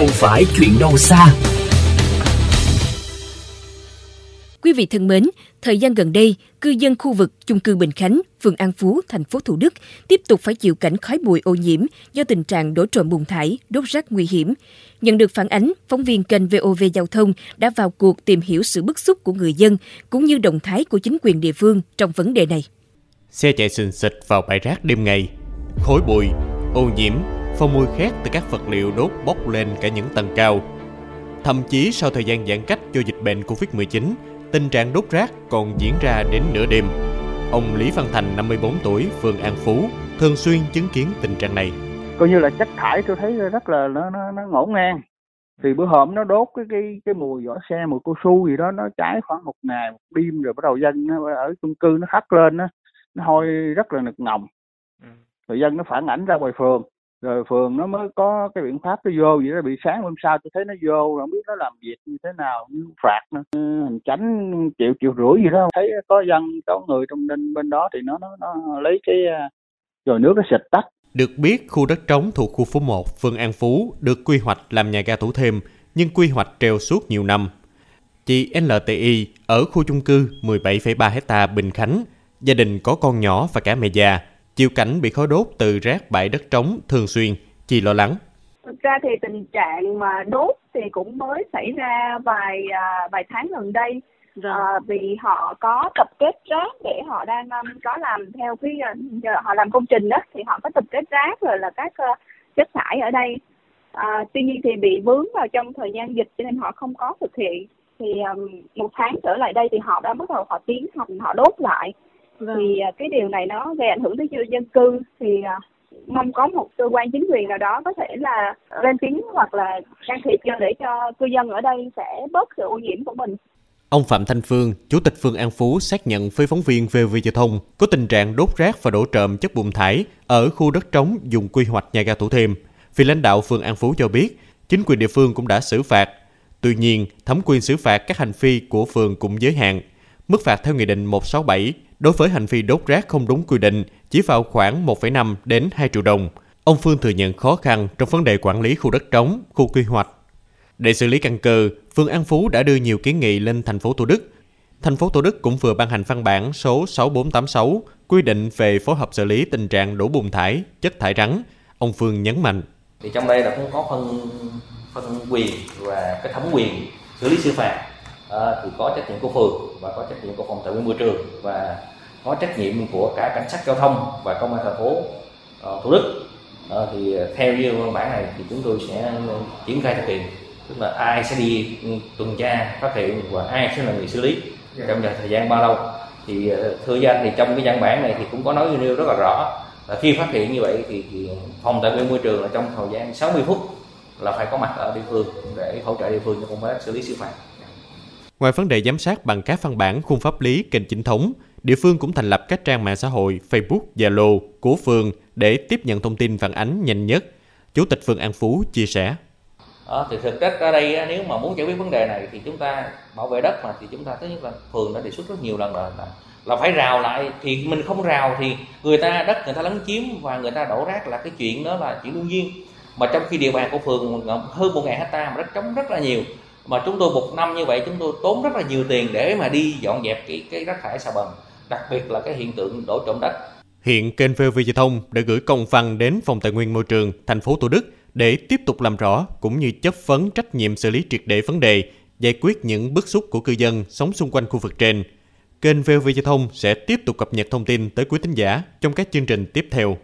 không phải chuyện đâu xa. Quý vị thân mến, thời gian gần đây, cư dân khu vực chung cư Bình Khánh, phường An Phú, thành phố Thủ Đức tiếp tục phải chịu cảnh khói bụi ô nhiễm do tình trạng đổ trộm bùn thải, đốt rác nguy hiểm. Nhận được phản ánh, phóng viên kênh VOV Giao thông đã vào cuộc tìm hiểu sự bức xúc của người dân cũng như động thái của chính quyền địa phương trong vấn đề này. Xe chạy xình xịch vào bãi rác đêm ngày, khói bụi, ô nhiễm, phong mùi khét từ các vật liệu đốt bốc lên cả những tầng cao. Thậm chí sau thời gian giãn cách do dịch bệnh Covid-19, tình trạng đốt rác còn diễn ra đến nửa đêm. Ông Lý Văn Thành, 54 tuổi, phường An Phú, thường xuyên chứng kiến tình trạng này. Coi như là chất thải tôi thấy rất là nó nó, nó ngổn ngang. Thì bữa hôm nó đốt cái cái cái mùi vỏ xe mùi cao su gì đó nó cháy khoảng một ngày một đêm rồi bắt đầu dân ở chung cư nó hắt lên nó nó hôi rất là nực nồng. Ừ. Rồi dân nó phản ảnh ra ngoài phường rồi phường nó mới có cái biện pháp nó vô vậy đó bị sáng hôm sau tôi thấy nó vô không biết nó làm việc như thế nào như phạt nó ừ, hành chánh triệu triệu rưỡi gì đó. Thấy có dân có người trong bên bên đó thì nó nó nó lấy cái à, rồi nước nó xịt tắt. Được biết, khu đất trống thuộc khu phố 1, phường An Phú được quy hoạch làm nhà ga thủ thêm, nhưng quy hoạch treo suốt nhiều năm. Chị LTI ở khu chung cư 17,3 hecta Bình Khánh, gia đình có con nhỏ và cả mẹ già, Chịu cảnh bị khói đốt từ rác bãi đất trống thường xuyên, chị lo lắng. Thực ra thì tình trạng mà đốt thì cũng mới xảy ra vài à, vài tháng gần đây. À, vì họ có tập kết rác để họ đang um, có làm theo cái uh, họ làm công trình đó thì họ có tập kết rác rồi là các uh, chất thải ở đây à, tuy nhiên thì bị vướng vào trong thời gian dịch cho nên họ không có thực hiện thì um, một tháng trở lại đây thì họ đã bắt đầu họ tiến hành họ đốt lại Vâng. Thì à, cái điều này nó gây ảnh hưởng tới dân cư thì à, mong có một cơ quan chính quyền nào đó có thể là lên tiếng hoặc là can thiệp cho để cho cư dân ở đây sẽ bớt sự ô nhiễm của mình. Ông Phạm Thanh Phương, Chủ tịch phường An Phú xác nhận với phóng viên VV Giao thông có tình trạng đốt rác và đổ trộm chất bùn thải ở khu đất trống dùng quy hoạch nhà ga Thủ Thiêm. Vì lãnh đạo phường An Phú cho biết, chính quyền địa phương cũng đã xử phạt. Tuy nhiên, thẩm quyền xử phạt các hành vi của phường cũng giới hạn. Mức phạt theo Nghị định 167 Đối với hành vi đốt rác không đúng quy định, chỉ vào khoảng 1,5 đến 2 triệu đồng. Ông Phương thừa nhận khó khăn trong vấn đề quản lý khu đất trống, khu quy hoạch. Để xử lý căn cơ, phường An Phú đã đưa nhiều kiến nghị lên thành phố Thủ Đức. Thành phố Thủ Đức cũng vừa ban hành văn bản số 6486 quy định về phối hợp xử lý tình trạng đổ bùn thải, chất thải rắn. Ông Phương nhấn mạnh. Thì trong đây là cũng có phân phân quyền và cái thẩm quyền xử lý xử phạt à, thì có trách nhiệm của phường và có trách nhiệm của phòng tài nguyên môi trường và có trách nhiệm của cả cảnh sát giao thông và công an thành phố uh, thủ đức. À, thì theo như văn bản này thì chúng tôi sẽ triển khai thực hiện tức là ai sẽ đi tuần tra phát hiện và ai sẽ là người xử lý yeah. trong thời gian bao lâu. Thì thưa danh thì trong cái văn bản này thì cũng có nói nêu rất là rõ là khi phát hiện như vậy thì, thì phòng tài nguyên môi trường là trong thời gian 60 phút là phải có mặt ở địa phương để hỗ trợ địa phương cho công tác xử lý xử phạt Ngoài vấn đề giám sát bằng các văn bản khung pháp lý kênh chính thống, địa phương cũng thành lập các trang mạng xã hội Facebook, Zalo của phường để tiếp nhận thông tin phản ánh nhanh nhất. Chủ tịch phường An Phú chia sẻ. À, thì thực chất ở đây nếu mà muốn giải quyết vấn đề này thì chúng ta bảo vệ đất mà thì chúng ta thứ nhất là phường đã đề xuất rất nhiều lần rồi là, là phải rào lại thì mình không rào thì người ta đất người ta lấn chiếm và người ta đổ rác là cái chuyện đó là chuyện đương nhiên mà trong khi địa bàn của phường hơn một ngàn hecta mà đất trống rất là nhiều mà chúng tôi một năm như vậy chúng tôi tốn rất là nhiều tiền để mà đi dọn dẹp cái cái rác thải xà bần đặc biệt là cái hiện tượng đổ trộm đất Hiện kênh VV Giao thông đã gửi công văn đến Phòng Tài nguyên Môi trường thành phố Thủ Đức để tiếp tục làm rõ cũng như chấp vấn trách nhiệm xử lý triệt để vấn đề, giải quyết những bức xúc của cư dân sống xung quanh khu vực trên. Kênh VV Giao thông sẽ tiếp tục cập nhật thông tin tới quý thính giả trong các chương trình tiếp theo.